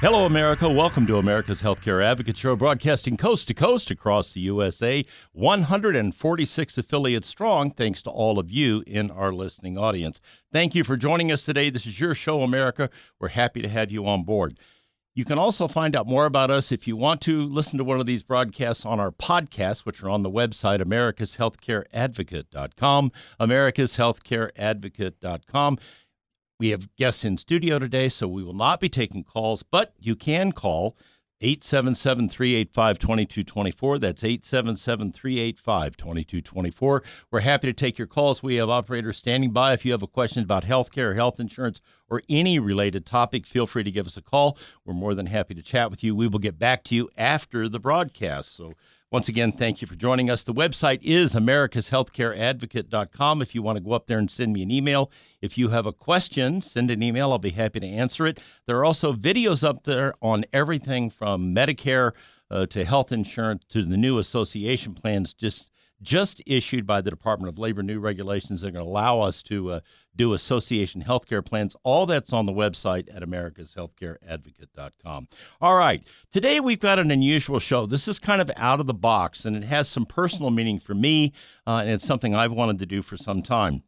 Hello, America. Welcome to America's Healthcare Advocate Show, broadcasting coast to coast across the USA, 146 affiliates strong, thanks to all of you in our listening audience. Thank you for joining us today. This is your show, America. We're happy to have you on board. You can also find out more about us if you want to listen to one of these broadcasts on our podcasts, which are on the website americashealthcareadvocate.com, americashealthcareadvocate.com. We have guests in studio today, so we will not be taking calls, but you can call 877 385 2224. That's 877 385 2224. We're happy to take your calls. We have operators standing by. If you have a question about health care, health insurance, or any related topic, feel free to give us a call. We're more than happy to chat with you. We will get back to you after the broadcast. So, once again, thank you for joining us. The website is americashealthcareadvocate.com. If you want to go up there and send me an email, if you have a question, send an email. I'll be happy to answer it. There are also videos up there on everything from Medicare uh, to health insurance to the new association plans just just issued by the Department of Labor new regulations that are going to allow us to uh, do association healthcare plans. All that's on the website at americashealthcareadvocate.com. All right. Today we've got an unusual show. This is kind of out of the box and it has some personal meaning for me, uh, and it's something I've wanted to do for some time.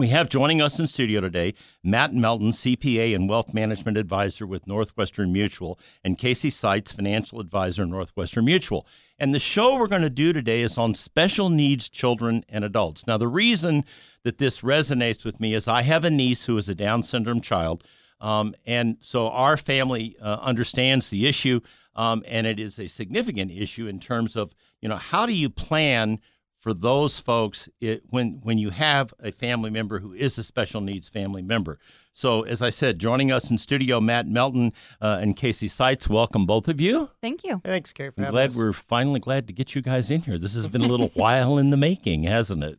We have joining us in studio today Matt Melton, CPA and Wealth Management Advisor with Northwestern Mutual, and Kacy Seitz, Financial Advisor, Northwestern Mutual. And the show we're going to do today is on special needs children and adults. Now, the reason that this resonates with me is I have a niece who is a Down syndrome child. Um, and so our family uh, understands the issue, um, and it is a significant issue in terms of, you know, how do you plan for those folks it, when when you have a family member who is a special needs family member. So, as I said, joining us in studio, Matt Melton uh, and Kacy Seitz. Welcome, both of you. Thank you. Thanks, Cary. For I'm glad us. we're finally glad to get you guys in here. This has been a little while in the making, hasn't it?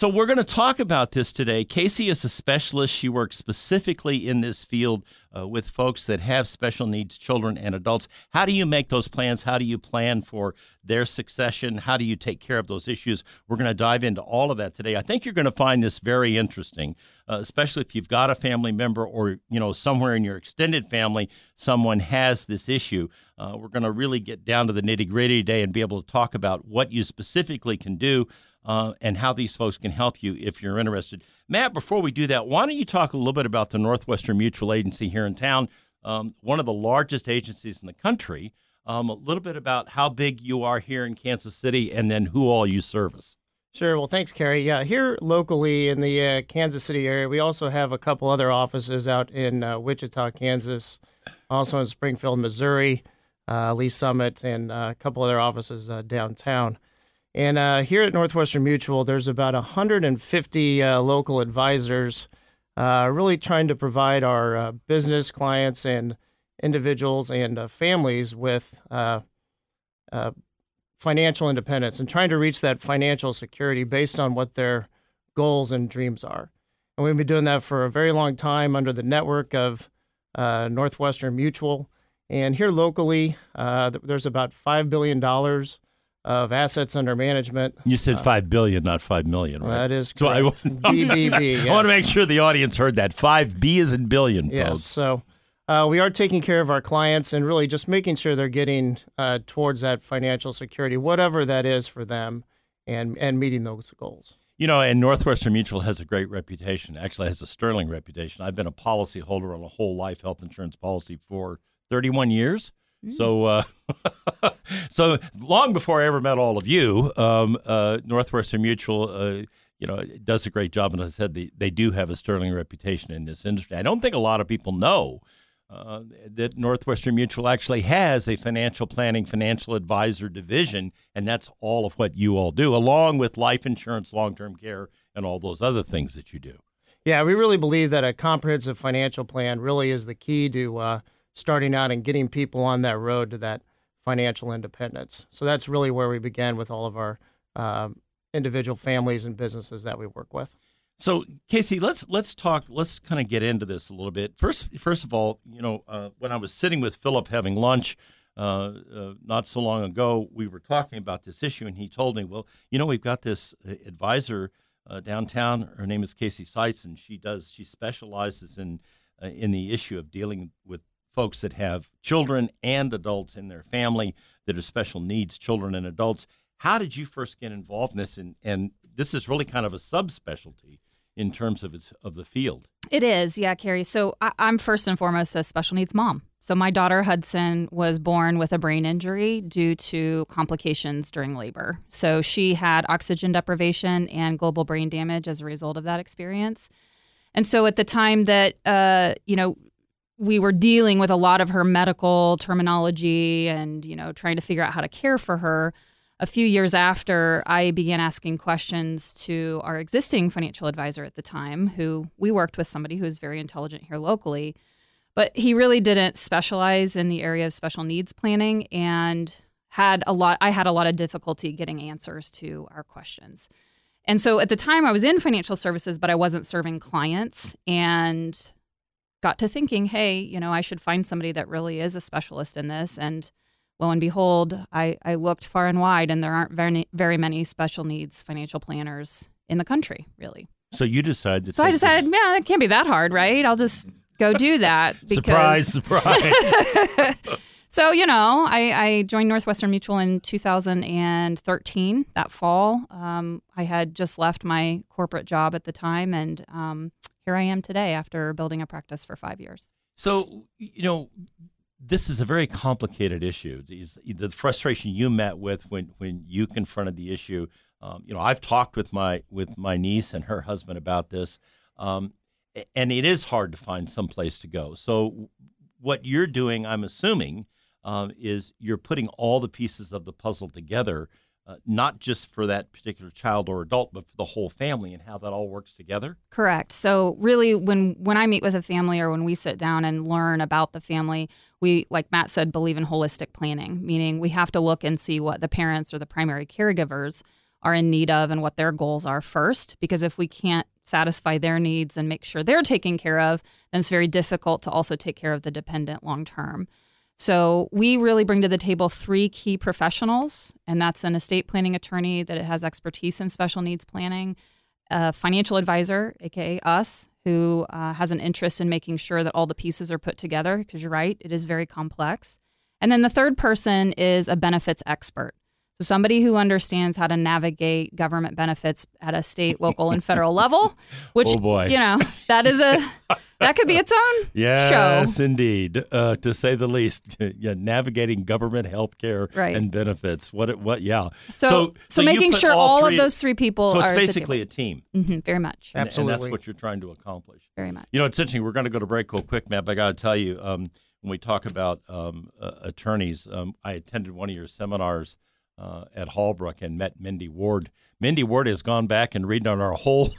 So we're going to talk about this today. Kacy is a specialist. She works specifically in this field uh, with folks that have special needs children and adults. How do you make those plans? How do you plan for their succession? How do you take care of those issues? We're going to dive into all of that today. I think you're going to find this very interesting, uh, especially if you've got a family member or you know somewhere in your extended family someone has this issue. Uh, we're going to really get down to the nitty gritty today and be able to talk about what you specifically can do uh, and how these folks can help you if you're interested. Matt, before we do that, why don't you talk a little bit about the Northwestern Mutual Agency here in town, um, one of the largest agencies in the country, um, a little bit about how big you are here in Kansas City, and then who all you service. Sure. Well, thanks, Cary. Yeah, here locally in the uh, Kansas City area, we also have a couple other offices out in uh, Wichita, Kansas, also in Springfield, Missouri, uh, Lee Summit, and uh, a couple other offices uh, downtown. And uh, here at Northwestern Mutual, there's about 150 uh, local advisors, uh, really trying to provide our uh, business clients and individuals and uh, families with financial independence and trying to reach that financial security based on what their goals and dreams are. And we've been doing that for a very long time under the network of uh, Northwestern Mutual. And here locally, uh, there's about $5 billion of assets under management. You said five billion, not five million, right? That is So I, correct. BBB. I want to make sure the audience heard that. Five B is in billion, Yes. folks. So uh, we are taking care of our clients and really just making sure they're getting uh, towards that financial security, whatever that is for them, and and meeting those goals. You know, and Northwestern Mutual has a great reputation. Actually, has a sterling reputation. I've been a policyholder on a whole life health insurance policy for 31 years. So, uh, so long before I ever met all of you, um, uh, Northwestern Mutual, uh, you know, does a great job. And as I said, they, they do have a sterling reputation in this industry. I don't think a lot of people know uh, that Northwestern Mutual actually has a financial planning, financial advisor division, and that's all of what you all do, along with life insurance, long term care, and all those other things that you do. Yeah, we really believe that a comprehensive financial plan really is the key to uh, starting out and getting people on that road to that financial independence. So that's really where we began with all of our uh, individual families and businesses that we work with. So Kacy, let's let's talk. Let's kind of get into this a little bit. First, first of all, you know, uh, when I was sitting with Philip having lunch uh, uh, not so long ago, we were talking about this issue, and he told me, well, you know, we've got this uh, advisor uh, downtown. Her name is Kacy Seitz, and she does she specializes in in the issue of dealing with folks that have children and adults in their family that are special needs children and adults. How did you first get involved in this? And, and this is really kind of a subspecialty in terms of its of the field. It is, yeah, Cary. So I, am first and foremost a special needs mom. So my daughter Hudson was born with a brain injury due to complications during labor. So she had oxygen deprivation and global brain damage as a result of that experience. And so at the time that uh, you know we were dealing with a lot of her medical terminology and you know trying to figure out how to care for her. A few years after I began asking questions to our existing financial advisor at the time, who we worked with somebody who was very intelligent here locally, but he really didn't specialize in the area of special needs planning and had a lot I had a lot of difficulty getting answers to our questions. And so at the time I was in financial services but I wasn't serving clients. And got to thinking, hey, you know, I should find somebody that really is a specialist in this and lo and behold, I, I looked far and wide, and there aren't very, very many special needs financial planners in the country, really. So you decided to. So I decided, yeah, it can't be that hard, right? I'll just go do that. Because... surprise, surprise. so you know, I, I, joined Northwestern Mutual in 2013. That fall, um, I had just left my corporate job at the time, and um, here I am today after building a practice for five years. So you know, this is a very complicated issue. The frustration you met with when, when you confronted the issue. Um, you know, I've talked with my with my niece and her husband about this, um, and it is hard to find some place to go. So, what you're doing, I'm assuming, um, is you're putting all the pieces of the puzzle together uh, not just for that particular child or adult, but for the whole family and how that all works together? Correct. So really, when when I meet with a family or when we sit down and learn about the family, we, like Matt said, believe in holistic planning, meaning we have to look and see what the parents or the primary caregivers are in need of and what their goals are first. Because if we can't satisfy their needs and make sure they're taken care of, then it's very difficult to also take care of the dependent long term. So we really bring to the table three key professionals, and that's an estate planning attorney that has expertise in special needs planning, a financial advisor, aka us, who uh, has an interest in making sure that all the pieces are put together, because you're right, it is very complex. And then the third person is a benefits expert. So somebody who understands how to navigate government benefits at a state, local, and federal level, which oh you know that is a that could be its own yes, show. Yes, indeed, uh, to say the least. yeah, navigating government health care right. and benefits. What? What? Yeah. So, so, so, so making sure all, three, of those three people so it's basically a team. Mm-hmm, very much. And, Absolutely. And that's what you're trying to accomplish. Very much. You know, it's interesting. We're going to go to break real quick, Matt. But I got to tell you, um, when we talk about um, uh, attorneys, um, I attended one of your seminars uh, at Hallbrook and met Mindy Ward. Mindy Ward has gone back and read on our whole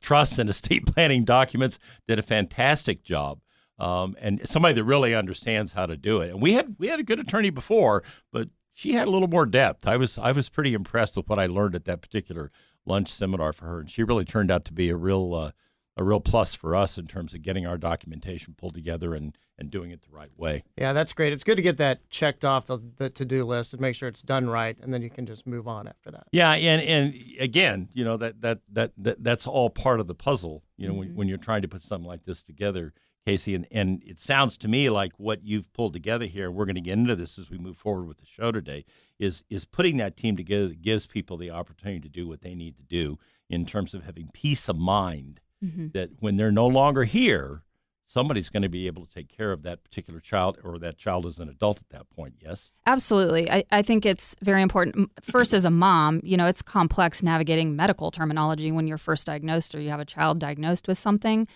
trust and estate planning documents. Did a fantastic job. Um, and somebody that really understands how to do it. And we had we had a good attorney before, but she had a little more depth. I was I was pretty impressed with what I learned at that particular lunch seminar for her, and she really turned out to be a real uh, a real plus for us in terms of getting our documentation pulled together and, and doing it the right way. Yeah, that's great. It's good to get that checked off the, the to do list and make sure it's done right, and then you can just move on after that. Yeah, and and again, you know that that that, that that's all part of the puzzle. You know, mm-hmm. when, when you're trying to put something like this together, Kacy, and, and it sounds to me like what you've pulled together here. We're going to get into this as we move forward with the show today. Is is putting that team together that gives people the opportunity to do what they need to do in terms of having peace of mind mm-hmm. that when they're no longer here, somebody's going to be able to take care of that particular child or that child is an adult at that point. Yes. Absolutely. I, I think it's very important. First, as a mom, you know, it's complex navigating medical terminology when you're first diagnosed or you have a child diagnosed with something.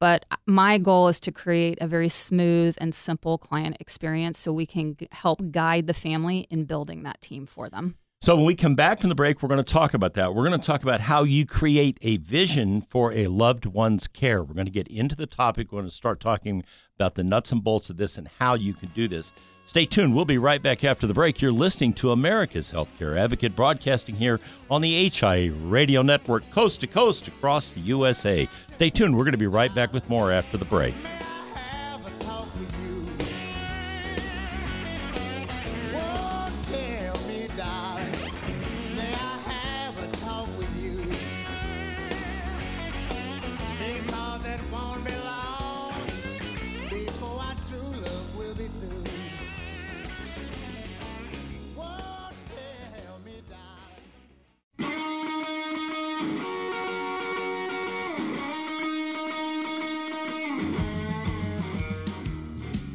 But my goal is to create a very smooth and simple client experience so we can help guide the family in building that team for them. So when we come back from the break, we're going to talk about that. We're going to talk about how you create a vision for a loved one's care. We're going to get into the topic. We're going to start talking about the nuts and bolts of this and how you can do this. Stay tuned. We'll be right back after the break. You're listening to America's Healthcare Advocate broadcasting here on the HIA Radio Network, coast to coast across the USA. Stay tuned. We're going to be right back with more after the break.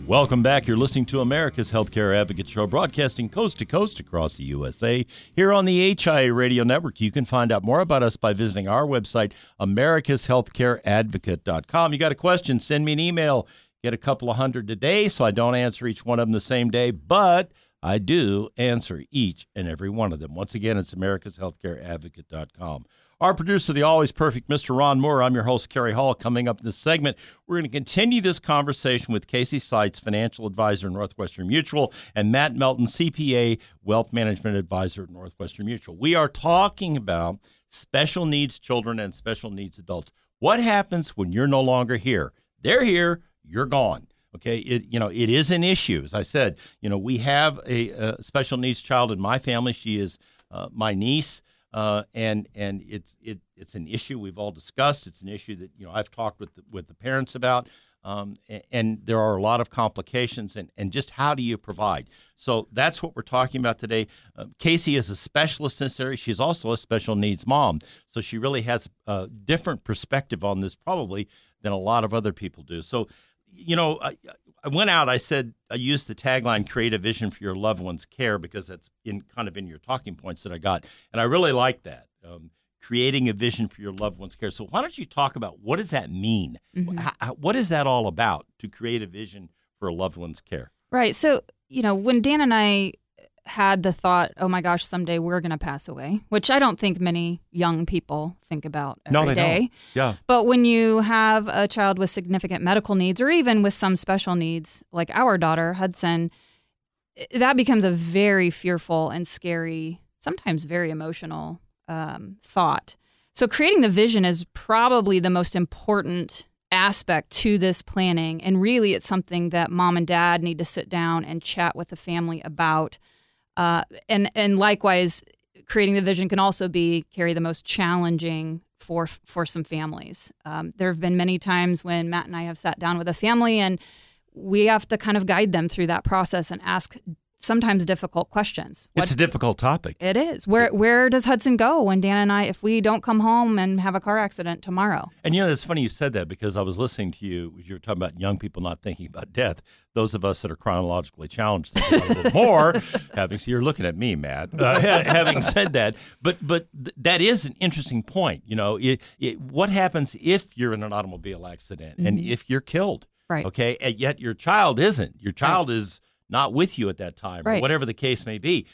Welcome back. You're listening to America's Healthcare Advocate Show, broadcasting coast to coast across the USA. Here on the HIA Radio Network, you can find out more about us by visiting our website, americashealthcareadvocate.com. You got a question, send me an email. Get a couple of hundred a day, so I don't answer each one of them the same day, but I do answer each and every one of them. Once again, it's americashealthcareadvocate.com. Our producer, the always perfect Mr. Ron Moore. I'm your host, Cary Hall. Coming up in this segment, we're going to continue this conversation with Kacy Seitz, financial advisor, at Northwestern Mutual, and Matt Melton, CPA, wealth management advisor at Northwestern Mutual. We are talking about special needs children and special needs adults. What happens when you're no longer here? They're here, you're gone. Okay, it you know it is an issue. As I said, you know we have a, a special needs child in my family. She is uh, my niece uh, and and it's it it's an issue we've all discussed. It's an issue that you know I've talked with the, with the parents about, um, and, and, there are a lot of complications. And and just how do you provide? So that's what we're talking about today. Uh, Kacy is a specialist in this area. She's also a special needs mom, so she really has a different perspective on this probably than a lot of other people do. So you know, I, I went out. I said I used the tagline "Create a vision for your loved one's care" because that's in kind of in your talking points that I got, and I really like that. Um, creating a vision for your loved one's care. So why don't you talk about what does that mean? Mm-hmm. How, what is that all about to create a vision for a loved one's care? Right. So you know, when Dan and I had the thought, oh my gosh, someday we're going to pass away, which I don't think many young people think about every no, they day. Don't. Yeah. But when you have a child with significant medical needs or even with some special needs, like our daughter, Hudson, that becomes a very fearful and scary, sometimes very emotional um, thought. So creating the vision is probably the most important aspect to this planning. And really, it's something that mom and dad need to sit down and chat with the family about uh, and and likewise, creating the vision can also be Cary the most challenging for for some families. Um, there have been many times when Matt and I have sat down with a family and we have to kind of guide them through that process and ask sometimes difficult questions. What, it's a difficult topic. It is. Where where does Hudson go when Dan and I if we don't come home and have a car accident tomorrow? And you know, it's funny you said that because I was listening to you you were talking about young people not thinking about death. Those of us that are chronologically challenged think a little more. having so you're looking at me, Matt. Uh, having said that, but but th- that is an interesting point. You know, it, it, what happens if you're in an automobile accident mm-hmm. and if you're killed? Right. Okay. And yet your child isn't. Your child right. is not with you at that time, right. or whatever the case may be.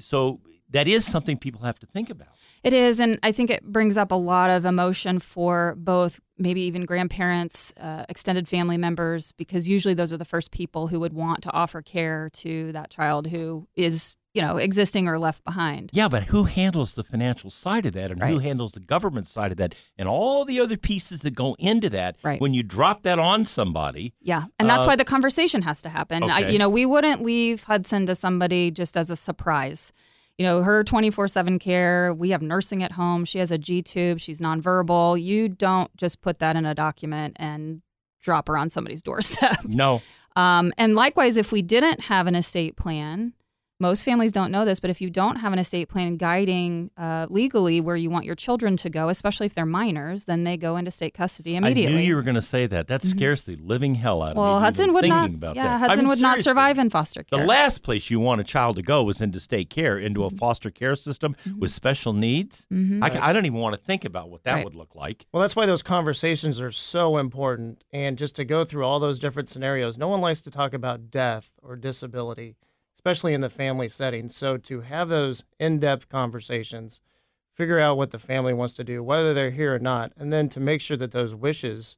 So that is something people have to think about. It is, and I think it brings up a lot of emotion for both, maybe even grandparents, uh, extended family members, because usually those are the first people who would want to offer care to that child who is you know, existing or left behind. Yeah, but who handles the financial side of that and right. who handles the government side of that and all the other pieces that go into that right. when you drop that on somebody? Yeah, and that's uh, why the conversation has to happen. Okay. I, you know, we wouldn't leave Hudson to somebody just as a surprise. You know, her 24 7 care, we have nursing at home. She has a G tube, she's nonverbal. You don't just put that in a document and drop her on somebody's doorstep. No. Um, and likewise, if we didn't have an estate plan, most families don't know this, but if you don't have an estate plan guiding uh, legally where you want your children to go, especially if they're minors, then they go into state custody immediately. Mm-hmm. I knew you were going to say that. That scares the living hell out of me. well, Hudson would not. About yeah, that. Hudson I mean, would not survive in foster care. The last place you want a child to go is into state care, into a Mm-hmm. foster care system with special needs. I, ca- I don't even want to think about what that Right. would look like. Well, that's why those conversations are so important. And just to go through all those different scenarios, no one likes to talk about death or disability, especially in the family setting. So to have those in depth conversations, figure out what the family wants to do, whether they're here or not, and then to make sure that those wishes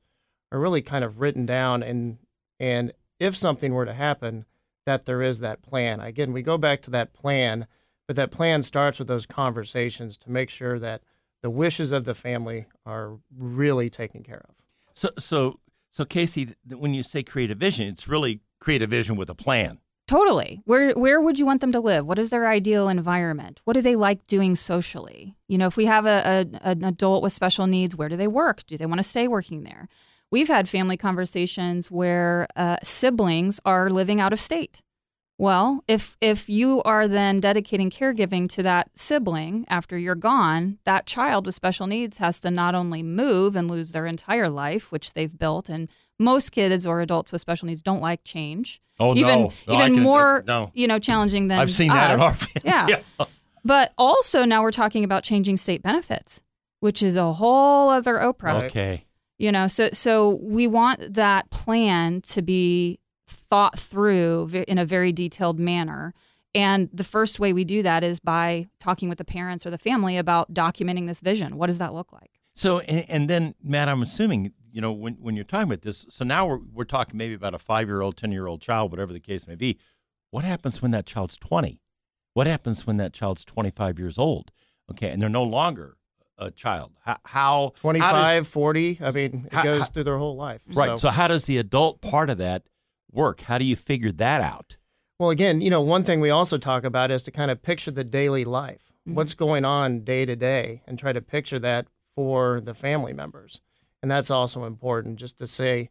are really kind of written down and and if something were to happen, that there is that plan. Again, we go back to that plan, but that plan starts with those conversations to make sure that the wishes of the family are really taken care of. So, so, so, Kacy, when you say create a vision, it's really create a vision with a plan. Totally. Where where would you want them to live? What is their ideal environment? What do they like doing socially? You know, if we have a, a an adult with special needs, where do they work? Do they want to stay working there? We've had family conversations where uh, siblings are living out of state. Well, if if you are then dedicating caregiving to that sibling after you're gone, that child with special needs has to not only move and lose their entire life, which they've built, and most kids or adults with special needs don't like change. Oh, even no. No, even can- more uh, no. you know challenging than I've seen that us. family. Yeah. But also now we're talking about changing state benefits, which is a whole other Oprah. Okay. You know, so so we want that plan to be thought through in a very detailed manner. And the first way we do that is by talking with the parents or the family about documenting this vision. What does that look like? So, and, and then, Matt, I'm assuming, you know, when, when you're talking about this, so now we're, we're talking maybe about a five year old, 10 year old child, whatever the case may be. What happens when that child's 20? What happens when that child's 25 years old? Okay. And they're no longer a child. How, how how does- 25, 40, I mean, it How- goes through their whole life. right. So, how does the adult part of that work? How do you figure that out? Well, again, you know, one thing we also talk about is to kind of picture the daily life, mm-hmm. what's going on day to day, and try to picture that for the family members. And that's also important just to say,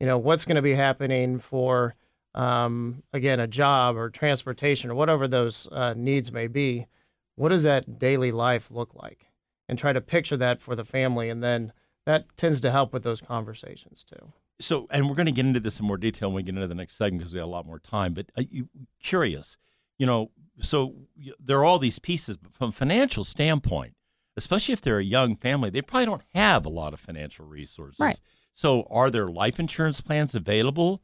you know, what's going to be happening for, um, again, a job or transportation or whatever those uh, needs may be. What does that daily life look like? And try to picture that for the family. And then that tends to help with those conversations too. So, and we're going to get into this in more detail when we get into the next segment because we have a lot more time. But uh, you, curious, you know, so there are all these pieces, but from a financial standpoint, especially if they're a young family, they probably don't have a lot of financial resources. Right. So, are there life insurance plans available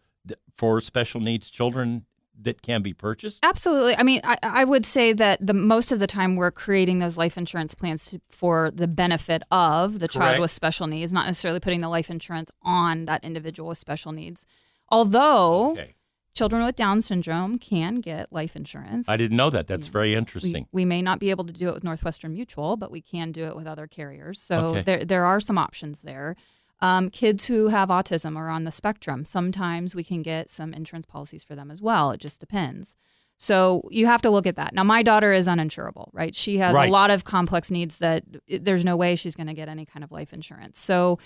for special needs children that can be purchased? Absolutely. I mean, I, I would say that the most of the time we're creating those life insurance plans to, for the benefit of the child with special needs, not necessarily putting the life insurance on that individual with special needs. Although Okay. Children with Down syndrome can get life insurance. I didn't know that. That's Yeah. very interesting. we may not be able to do it with Northwestern Mutual, but we can do it with other carriers. So Okay. there there are some options there. Um, kids who have autism or on the spectrum, sometimes we can get some insurance policies for them as well. It just depends. So you have to look at that. Now, my daughter is uninsurable, right? She has Right. a lot of complex needs that there's no way she's going to get any kind of life insurance. So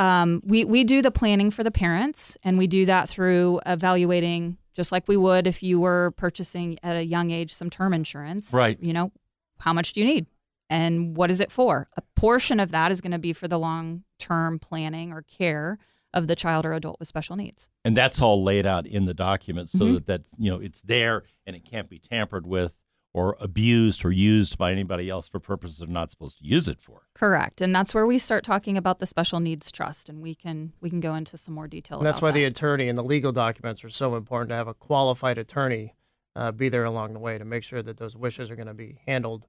um, we we do the planning for the parents, and we do that through evaluating, just like we would if you were purchasing at a young age some term insurance. Right. You know, how much do you need, and what is it for? A portion of that is going to be for the long term planning or care of the child or adult with special needs. and that's all laid out in the document so Mhm. that that you know it's there and it can't be tampered with or abused or used by anybody else for purposes they're not supposed to use it for. Correct, and that's where we start talking about the special needs trust, and we can we can go into some more detail. And that's about why the attorney and the legal documents are so important to have a qualified attorney uh, be there along the way to make sure that those wishes are going to be handled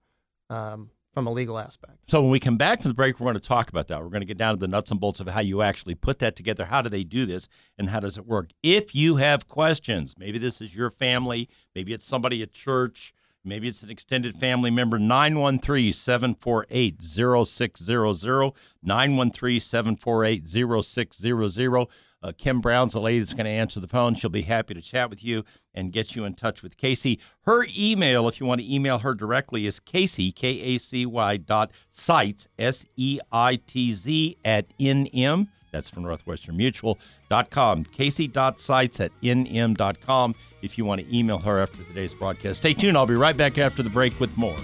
um, from a legal aspect. So when we come back from the break, we're going to talk about that. We're going to get down to the nuts and bolts of how you actually put that together. How do they do this, and how does it work? If you have questions, maybe this is your family, maybe it's somebody at church, maybe it's an extended family member. 913 748 0600. 913 748 0600. Uh, Kim Brown's the lady that's going to answer the phone. She'll be happy to chat with you and get you in touch with Kacy. Her email, if you want to email her directly, is Kacy, K A C Y dot Seitz, S E I T Z, at nm That's from northwesternmutual.com. Kacy.Seitz at nm.com if you want to email her after today's broadcast. Stay tuned. I'll be right back after the break with more.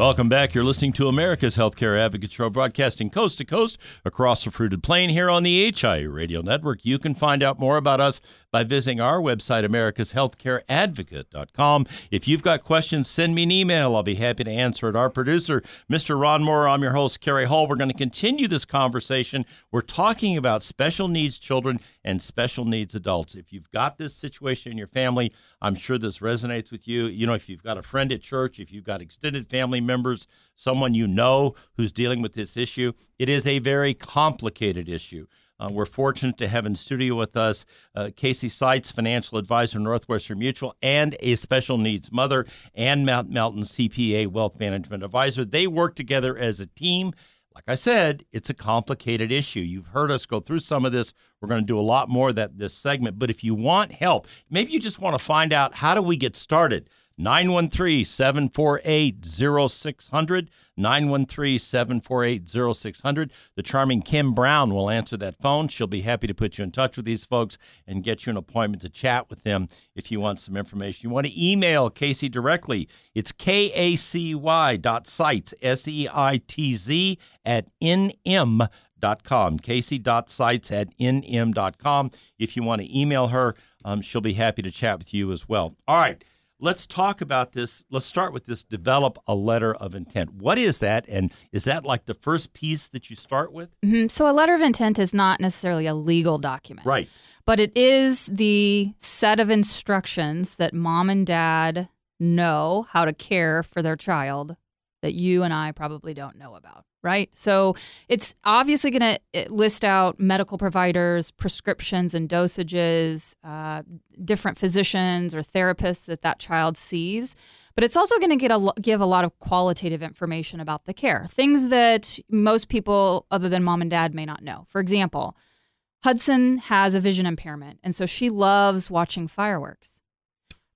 Welcome back. You're listening to America's Healthcare Advocate Show, broadcasting coast to coast across the fruited plain here on the HI Radio Network. You can find out more about us by visiting our website, americashealthcareadvocate.com. If you've got questions, send me an email. I'll be happy to answer it. Our producer, Mr. Ron Moore, I'm your host, Cary Hall. We're going to continue this conversation. We're talking about special needs children and special needs adults. If you've got this situation in your family, I'm sure this resonates with you. You know, if you've got a friend at church, if you've got extended family members, someone you know who's dealing with this issue, it is a very complicated issue. Uh, we're fortunate to have in studio with us uh, Kacy Seitz, financial advisor, Northwestern Mutual, and a special needs mother, and Matt Melton CPA wealth management advisor. They work together as a team. Like I said, it's a complicated issue. You've heard us go through some of this. We're going to do a lot more that this segment. But if you want help, maybe you just want to find out how do we get started. 913 748 0600. 913 748 0600. The charming Kim Brown will answer that phone. She'll be happy to put you in touch with these folks and get you an appointment to chat with them if you want some information. You want to email Kacy directly. It's K-A-C-Y dot Seitz, S-E-I-T-Z at N-M dot com. Kacy.Seitz at N-M dot com. If you want to email her, um, she'll be happy to chat with you as well. All right let's talk about this. Let's start with this develop a letter of intent. What is that? And is that like the first piece that you start with? Mm-hmm. So, a letter of intent is not necessarily a legal document. Right. But it is the set of instructions that mom and dad know how to care for their child that you and I probably don't know about, right? So it's obviously going to list out medical providers, prescriptions and dosages, uh, different physicians or therapists that that child sees. But it's also going to get a, give a lot of qualitative information about the care, things that most people other than mom and dad may not know. For example, Hudson has a vision impairment, and so she loves watching fireworks.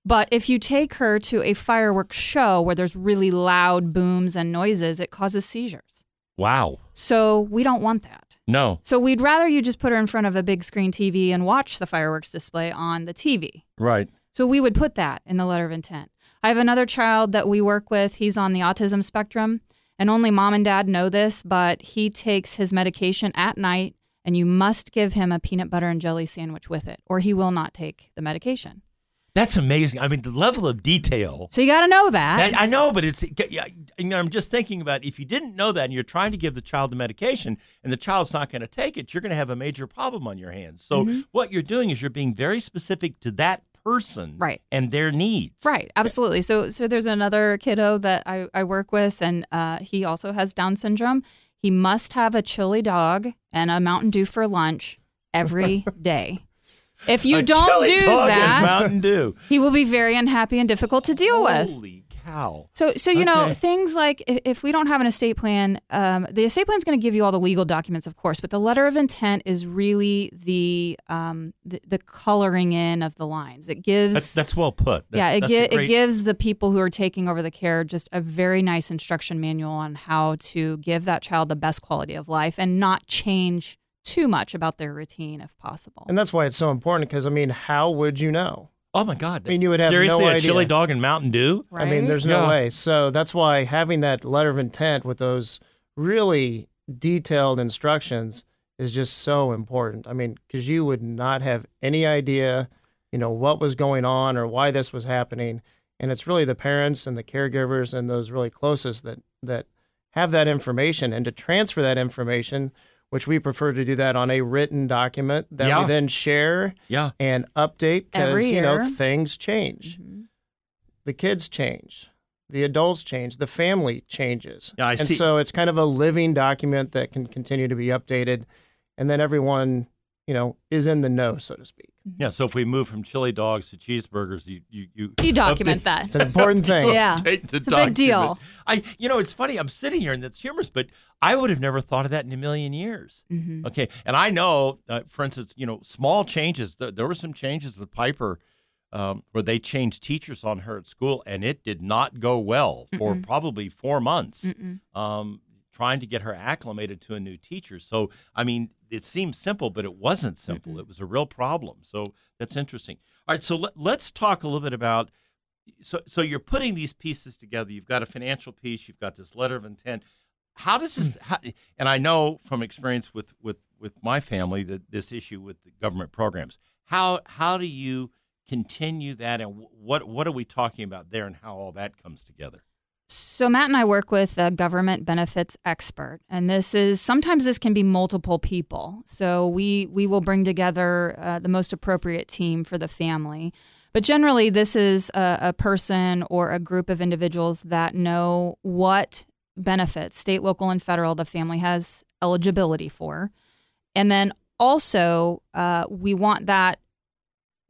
But if you take her to a fireworks show where there's really loud booms and noises, it causes seizures. Wow. So we don't want that. No. So we'd rather you just put her in front of a big screen TV and watch the fireworks display on the TV. Right. So we would put that in the letter of intent. I have another child that we work with. He's on the autism spectrum, and only mom and dad know this, but he takes his medication at night, and you must give him a peanut butter and jelly sandwich with it, or he will not take the medication. That's amazing. I mean, the level of detail. So you got to know that. that. I know, but it's. You know, I'm just thinking about if you didn't know that and you're trying to give the child the medication and the child's not going to take it, you're going to have a major problem on your hands. So mm-hmm. what you're doing is you're being very specific to that person right. and their needs. Right, absolutely. So so there's another kiddo that I, I work with and uh, he also has Down syndrome. He must have a chili dog and a Mountain Dew for lunch every day. If you don't do that, Mountain Dew, he will be very unhappy and difficult to deal with. Holy cow! So, so you okay. know things like if we don't have an estate plan, um, the estate plan is going to give you all the legal documents, of course, but the letter of intent is really the um, the, the, coloring in of the lines. It gives that's, that's well put. That, yeah, it, gi- great... it gives the people who are taking over the care just a very nice instruction manual on how to give that child the best quality of life and not change too much about their routine if possible. And that's why it's so important because, I mean, how would you know? Oh my God! I mean, you would have seriously no a idea. chili dog and Mountain Dew. Right? I mean, there's no yeah. way. So that's why having that letter of intent with those really detailed instructions is just so important. I mean, because you would not have any idea, you know, what was going on or why this was happening, and it's really the parents and the caregivers and those really closest that that have that information, and to transfer that information which we prefer to do that on a written document that yeah. we then share yeah. and update because you know things change. Mm-hmm. The kids change, the adults change, the family changes. Yeah, I and see. so it's kind of a living document that can continue to be updated and then everyone, you know, is in the know, so to speak. Yeah, so if we move from chili dogs to cheeseburgers, you you you, You document update- that. It's an important thing. Yeah. It's a big deal. I, you know, it's funny. I'm sitting here and that's humorous, but I would have never thought of that in a million years. Mm-hmm. Okay, and I know, uh, for instance, you know, small changes. There, there were some changes with Piper. Um, where they changed teachers on her at school, and it did not go well for probably four months. Um, trying to get her acclimated to a new teacher. So, I mean, it seems simple, but it wasn't simple. Mm-hmm. It was a real problem. So that's interesting. All right, so let, let's talk a little bit about. So, so you're putting these pieces together. You've got a financial piece. You've got this letter of intent. How does this? How, and I know from experience with with with my family that this issue with the government programs. How how do you continue that, and what what are we talking about there, and how all that comes together? So Matt and I work with a government benefits expert, and this is sometimes this can be multiple people. So we we will bring together uh, the most appropriate team for the family, but generally this is a, a person or a group of individuals that know what benefits, state, local, and federal, the family has eligibility for, and then also uh, we want that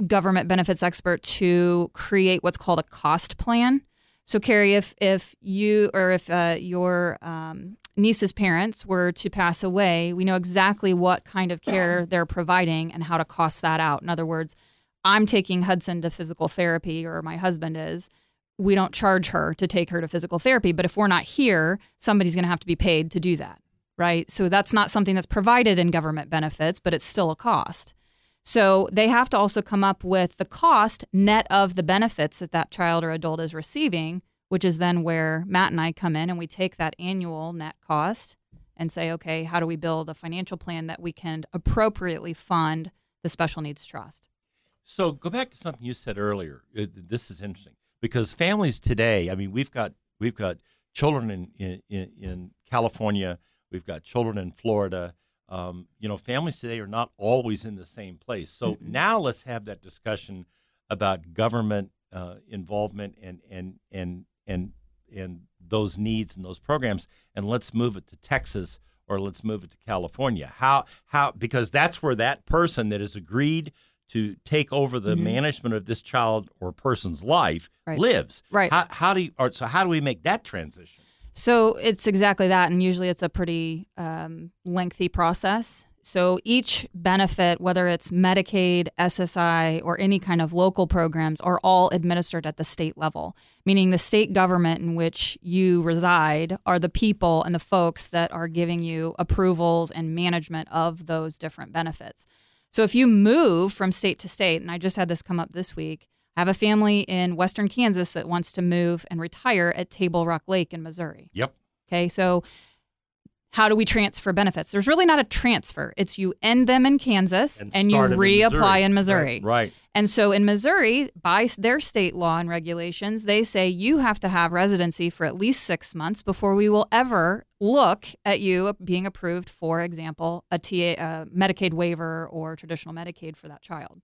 government benefits expert to create what's called a cost plan. So, Cary, if if you or if uh, your um, niece's parents were to pass away, we know exactly what kind of care they're providing and how to cost that out. In other words, I'm taking Hudson to physical therapy, or my husband is. We don't charge her to take her to physical therapy, but if we're not here, somebody's going to have to be paid to do that, right? So that's not something that's provided in government benefits, but it's still a cost. So they have to also come up with the cost net of the benefits that that child or adult is receiving, which is then where Matt and I come in and we take that annual net cost and say, okay, how do we build a financial plan that we can appropriately fund the special needs trust? So go back to something you said earlier. Uh, This is interesting because families today. I mean, we've got we've got children in in, in California. We've got children in Florida. Um, you know, families today are not always in the same place. So now let's have that discussion about government uh, involvement and and and and and those needs and those programs, and let's move it to Texas or let's move it to California. How how because that's where that person that has agreed to take over the management of this child or person's life Right. lives. Right. How, how do you, or, so how do we make that transition? So it's exactly that, and usually it's a pretty um, lengthy process. So each benefit, whether it's Medicaid, SSI, or any kind of local programs, are all administered at the state level, meaning the state government in which you reside are the people and the folks that are giving you approvals and management of those different benefits. So if you move from state to state, and I just had this come up this week, I have a family in Western Kansas that wants to move and retire at Table Rock Lake in Missouri. Yep. Okay, so how do we transfer benefits? There's really not a transfer. It's you end them in Kansas and, you start it in reapply Missouri. in Missouri. Right. right. And so in Missouri, by their state law and regulations, they say you have to have residency for at least six months before we will ever look at you being approved, for example, a TA, uh, Medicaid waiver or traditional Medicaid for that child.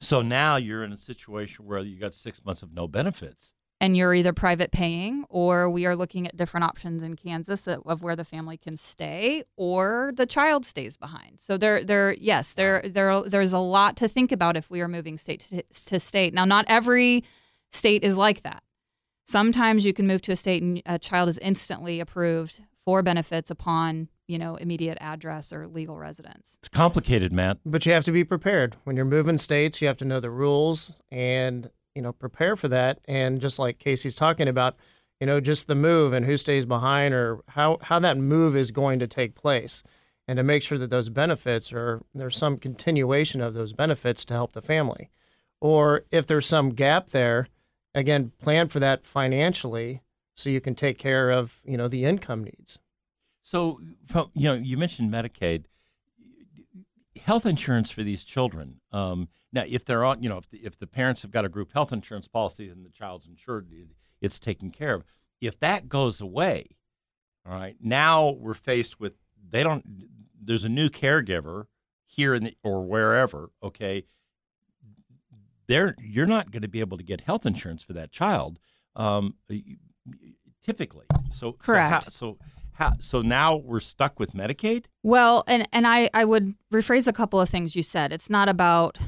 So now you're in a situation where you got six months of no benefits. and you're either private paying or we are looking at different options in Kansas of where the family can stay or the child stays behind. So there there yes, there there there's a lot to think about if we are moving state to, to state. Now not every state is like that. Sometimes you can move to a state and a child is instantly approved for benefits upon, you know, immediate address or legal residence. It's complicated, Matt. But you have to be prepared. When you're moving states, you have to know the rules and, you know, prepare for that. And just like Kacy's talking about, you know, just the move and who stays behind or how, how that move is going to take place. And to make sure that those benefits are, there's some continuation of those benefits to help the family. Or if there's some gap there, again, plan for that financially so you can take care of, you know, the income needs. So, from, you know, you mentioned Medicaid, health insurance for these children. Um, now, if they're on, you know, if the, if the parents have got a group health insurance policy and the child's insured, it, it's taken care of. If that goes away, all right, now we're faced with they don't. There's a new caregiver here in the, or wherever. Okay, they're you're not going to be able to get health insurance for that child. Um, typically, so Correct. So how, so how, so now we're stuck with Medicaid. Well, and and I I would rephrase a couple of things you said. It's not about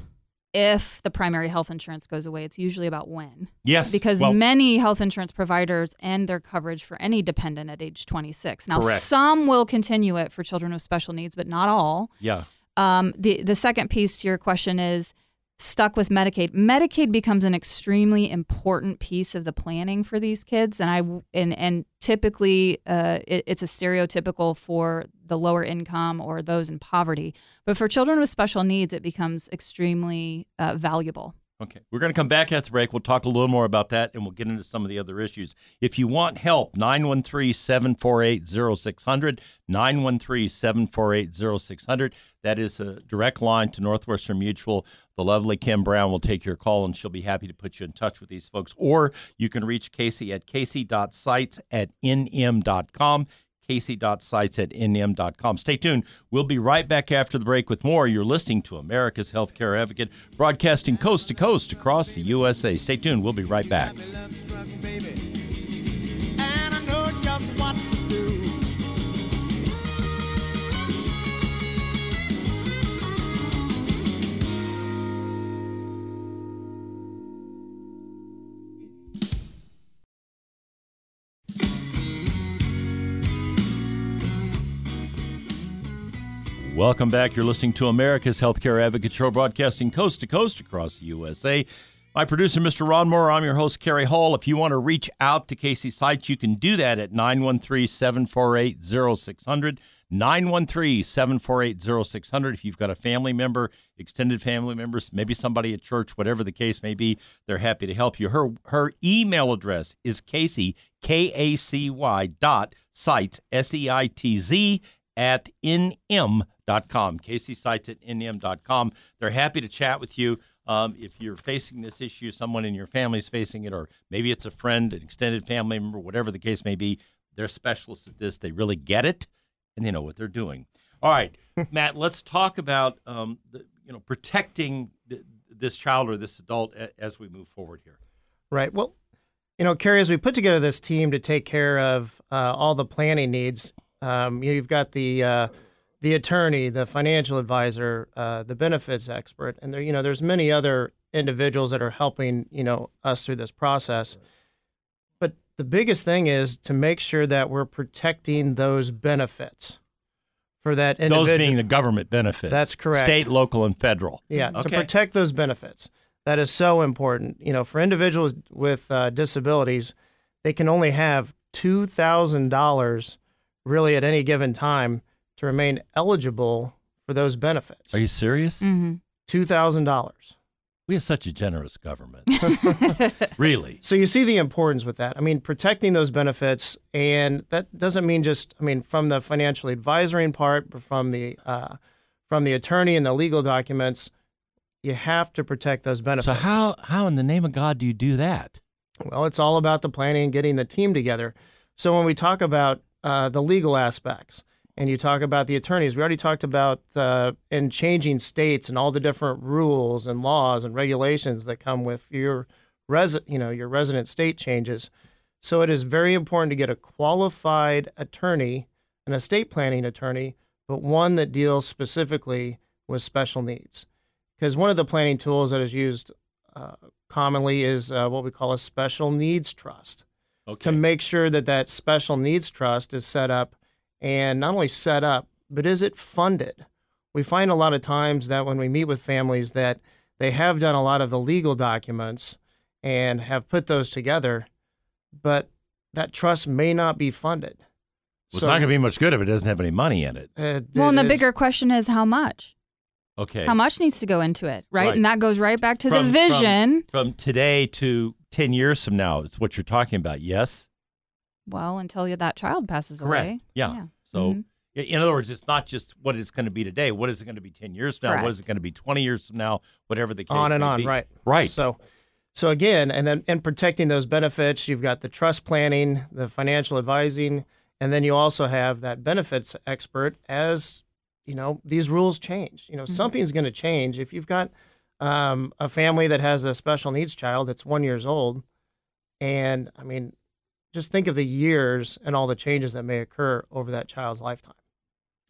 if the primary health insurance goes away. It's usually about when. Yes. Because well, many health insurance providers end their coverage for any dependent at age 26. Now, Correct. some will continue it for children with special needs, but not all. Yeah. Um, the the second piece to your question is stuck with Medicaid. Medicaid becomes an extremely important piece of the planning for these kids, and I and and typically uh, it, it's a stereotypical for the lower income or those in poverty. But for children with special needs, it becomes extremely uh, valuable. Okay. We're going to come back after the break. We'll talk a little more about that and we'll get into some of the other issues. If you want help, 913 748 0600. 913 748 0600. That is a direct line to Northwestern Mutual. The lovely Kim Brown will take your call and she'll be happy to put you in touch with these folks. Or you can reach Kacy at kacy.seitz at nm.com kacy.seitz at nm.com. Stay tuned. We'll be right back after the break with more. You're listening to America's Healthcare Advocate, broadcasting coast to coast across the USA. Stay tuned. We'll be right back. Welcome back. You're listening to America's Healthcare Advocate Show, broadcasting coast to coast across the USA. My producer, Mr. Ron Moore, I'm your host, Cary Hall. If you want to reach out to Kacy Seitz, you can do that at 913 748 0600. 913 748 0600. If you've got a family member, extended family members, maybe somebody at church, whatever the case may be, they're happy to help you. Her, her email address is Kacy, K A C Y dot seitz, S E I T Z, at nm.com. Kacy Seitz at nm.com. They're happy to chat with you. Um, if you're facing this issue, someone in your family is facing it, or maybe it's a friend, an extended family member, whatever the case may be, they're specialists at this. They really get it, and they know what they're doing. All right, Matt, let's talk about um, the, you know protecting th- this child or this adult a- as we move forward here. Right. Well, you know, Cary, as we put together this team to take care of uh, all the planning needs, um, you've got the uh, the attorney, the financial advisor, uh, the benefits expert, and there, you know, there's many other individuals that are helping, you know, us through this process. But the biggest thing is to make sure that we're protecting those benefits for that individual. Those being the government benefits. That's correct. State, local, and federal. Yeah, to protect those benefits. That is so important. You know, for individuals with uh, disabilities, they can only have two thousand dollars, really, at any given time, to remain eligible for those benefits. Are you serious? Mm-hmm. Two thousand dollars. We have such a generous government. really. So you see the importance with that. I mean, protecting those benefits, and that doesn't mean just. I mean, from the financial advisory part, but from the uh, from the attorney and the legal documents, you have to protect those benefits. So how how in the name of God do you do that? Well, it's all about the planning and getting the team together. So when we talk about uh, the legal aspects and you talk about the attorneys, we already talked about uh, in changing states and all the different rules and laws and regulations that come with your resi- you know, your resident state changes. So it is very important to get a qualified attorney, an estate planning attorney, but one that deals specifically with special needs. Because one of the planning tools that is used uh, commonly is uh, what we call a special needs trust Okay. to make sure that that special needs trust is set up and not only set up but is it funded we find a lot of times that when we meet with families that they have done a lot of the legal documents and have put those together but that trust may not be funded Well, it's not going to be much good if it doesn't have any money in it. uh, Well, and the it is- bigger question is how much? Okay. How much needs to go into it, right? Right. And that goes right back to From- the vision. From, from today to 10 years from now, it's what you're talking about, yes? Well, until you- that child passes Correct. away. Yeah. So, Mhm. in other words, it's not just what it's going to be today. What is it going to be 10 years from now? What is it going to be 20 years from now? Whatever the case on and may on, be. right? Right. So, so again, and then and protecting those benefits, you've got the trust planning, the financial advising, and then you also have that benefits expert. As you know, these rules change. You know, something's going to change. If you've got um, a family that has a special needs child that's one years old, and I mean, just think of the years and all the changes that may occur over that child's lifetime.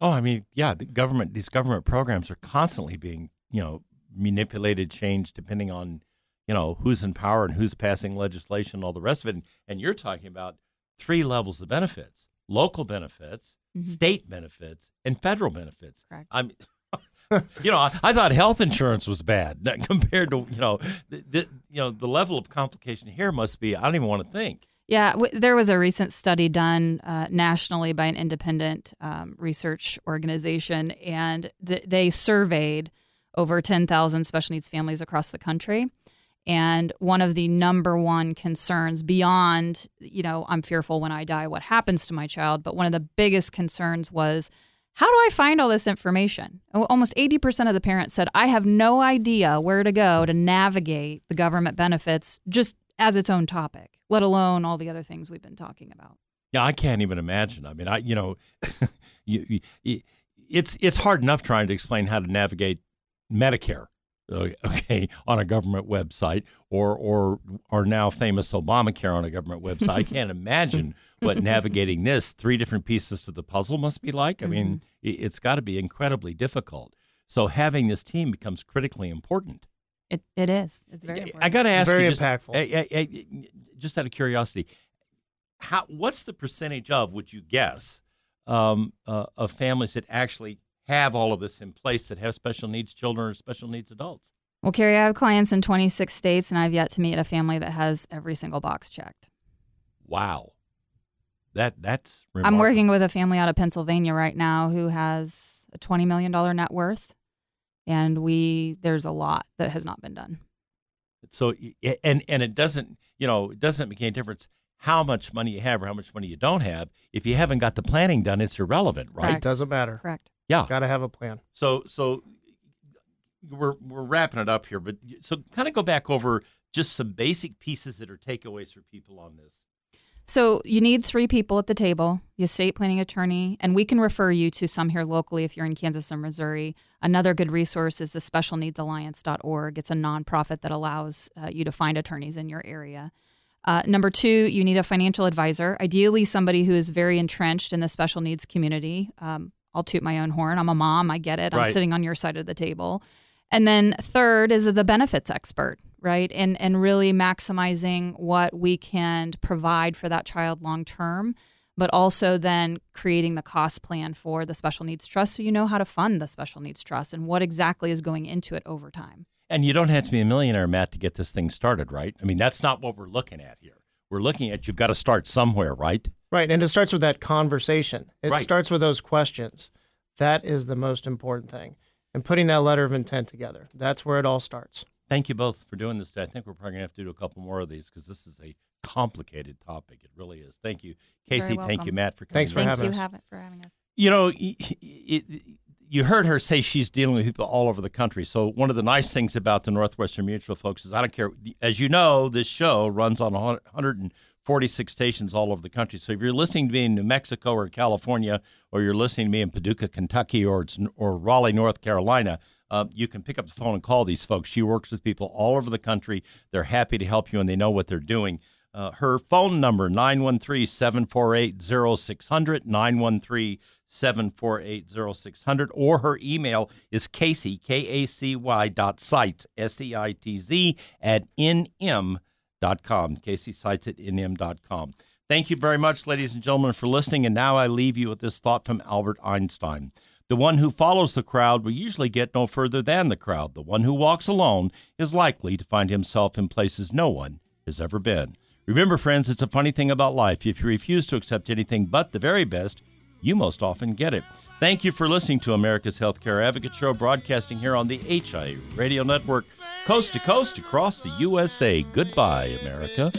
Oh, I mean, yeah, the government, these government programs are constantly being, you know, manipulated, changed depending on you know who's in power and who's passing legislation, and all the rest of it. And, and you're talking about three levels of benefits: local benefits, Mhm. state benefits, and federal benefits. Correct. I'm. you know, I, I thought health insurance was bad compared to you know, the, the, you know, the level of complication here must be. I don't even want to think. Yeah, w- there was a recent study done uh, nationally by an independent um, research organization, and th- they surveyed over 10,000 special needs families across the country. And one of the number one concerns beyond, you know, I'm fearful when I die, what happens to my child, but one of the biggest concerns was, how do I find all this information? Almost 80% of the parents said, I have no idea where to go to navigate the government benefits just as its own topic, let alone all the other things we've been talking about. Yeah, I can't even imagine. I mean, I you know, you, you, it's it's hard enough trying to explain how to navigate Medicare, uh, okay, on a government website, or or our now famous Obamacare on a government website. I can't imagine what navigating this three different pieces to the puzzle must be like. I mean, it, it's got to be incredibly difficult. So having this team becomes critically important. It, it is. It's very important. I got to ask very you, just, impactful. eh, eh, eh, just out of curiosity, how what's the percentage of would you guess um, uh, of families that actually have all of this in place that have special needs children or special needs adults? well, Cary, I have clients in 26 states, and I've yet to meet a family that has every single box checked. Wow, that that's I'm working with a family out of Pennsylvania right now who has a $20 million net worth, and we there's a lot that has not been done. So and and it doesn't you know it doesn't make any difference how much money you have or how much money you don't have if you haven't got the planning done. It's irrelevant, right? Correct. Doesn't matter. Correct. Yeah. Got to have a plan. So so we're we're wrapping it up here, but so kind of go back over just some basic pieces that are takeaways for people on this. So you need three people at the table: the estate planning attorney, and we can refer you to some here locally if you're in Kansas or Missouri. Another good resource is the SpecialNeedsAlliance.org. It's a nonprofit that allows uh, you to find attorneys in your area. Uh, number two, you need a financial advisor, ideally somebody who is very entrenched in the special needs community. Um, I'll toot my own horn. I'm a mom. I get it. I'm sitting on your side of the table. And then third is the benefits expert, right? And and really maximizing what we can provide for that child long term, but also then creating the cost plan for the special needs trust so you know how to fund the special needs trust and what exactly is going into it over time. And you don't have to be a millionaire, Matt, to get this thing started, right? I mean, that's not what we're looking at here. We're looking at you've got to start somewhere, right? Right. And it starts with that conversation. It Right. starts with those questions. That is the most important thing. And putting that letter of intent together. That's where it all starts. Thank you both for doing this today. I think we're probably going to have to do a couple more of these because this is a complicated topic. It really is. Thank you, Kacy. very Thank you. Matt, for coming. Thanks for. Thank having you us. have it for having us. you know, y- y- it, you heard her say she's dealing with people all over the country. So one of the nice things about the Northwestern Mutual folks is I don't care. As you know, this show runs on 146 stations all over the country. So if you're listening to me in New Mexico or California, or you're listening to me in Paducah, Kentucky, or or Raleigh, North Carolina. Uh, you can pick up the phone and call these folks. She works with people all over the country. They're happy to help you and they know what they're doing. Uh, her phone number, 913 748 0600, 913 748 0600, or her email is Kacy, K A C Y dot seitz, S E I T Z, at n m nm.com. Kacy Seitz at nm.com. Thank you very much, ladies and gentlemen, for listening. And now I leave you with this thought from Albert Einstein. The one who follows the crowd will usually get no further than the crowd. The one who walks alone is likely to find himself in places no one has ever been. Remember, friends, it's a funny thing about life. If you refuse to accept anything but the very best, you most often get it. Thank you for listening to America's Healthcare Advocate Show, broadcasting here on the HIA Radio Network, coast to coast across the USA. Goodbye, America.